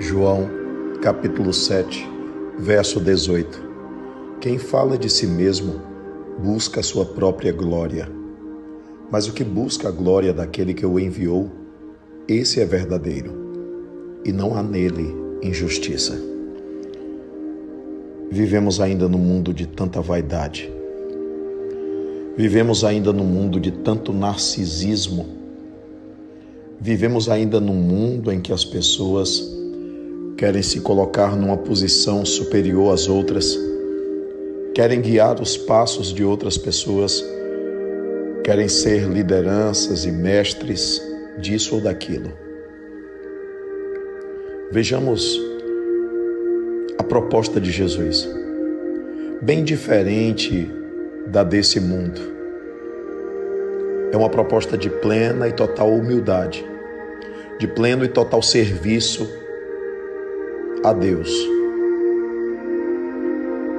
João, capítulo 7, verso 18. Quem fala de si mesmo busca a sua própria glória, mas o que busca a glória daquele que o enviou, esse é verdadeiro, e não há nele injustiça. Vivemos ainda no mundo de tanta vaidade. Vivemos ainda no mundo de tanto narcisismo. Vivemos ainda num mundo em que as pessoas querem se colocar numa posição superior às outras, querem guiar os passos de outras pessoas, querem ser lideranças e mestres disso ou daquilo. Vejamos a proposta de Jesus, bem diferente da desse mundo. É uma proposta de plena e total humildade, de pleno e total serviço a Deus.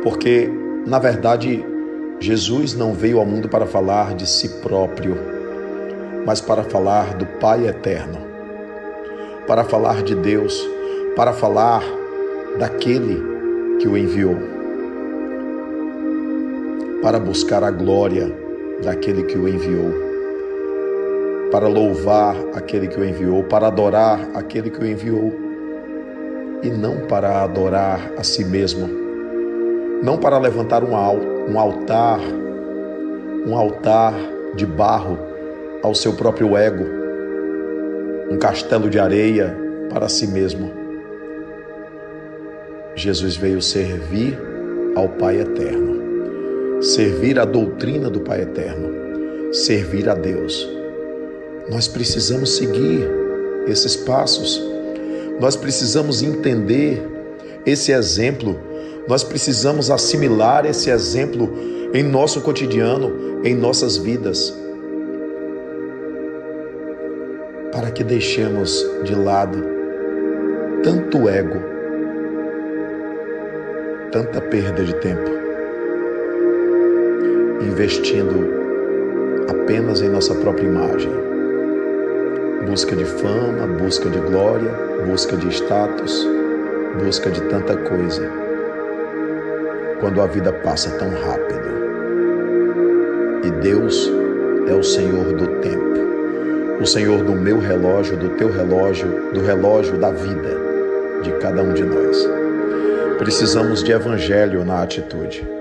Porque, na verdade, Jesus não veio ao mundo para falar de si próprio, mas para falar do Pai eterno, para falar de Deus, para falar daquele que o enviou, para buscar a glória daquele que o enviou, para louvar aquele que o enviou, para adorar aquele que o enviou e não para adorar a si mesmo, não para levantar um, um altar, um altar de barro ao seu próprio ego, um castelo de areia para si mesmo. Jesus veio servir ao Pai Eterno, servir a doutrina do Pai Eterno, servir a Deus. Nós precisamos seguir esses passos nós precisamos entender esse exemplo, nós precisamos assimilar esse exemplo em nosso cotidiano, em nossas vidas, para que deixemos de lado tanto ego, tanta perda de tempo, investindo apenas em nossa própria imagem. Busca de fama, busca de glória, busca de status, busca de tanta coisa. Quando a vida passa tão rápido. E Deus é o Senhor do tempo, o Senhor do meu relógio, do teu relógio, do relógio da vida de cada um de nós. Precisamos de evangelho na atitude.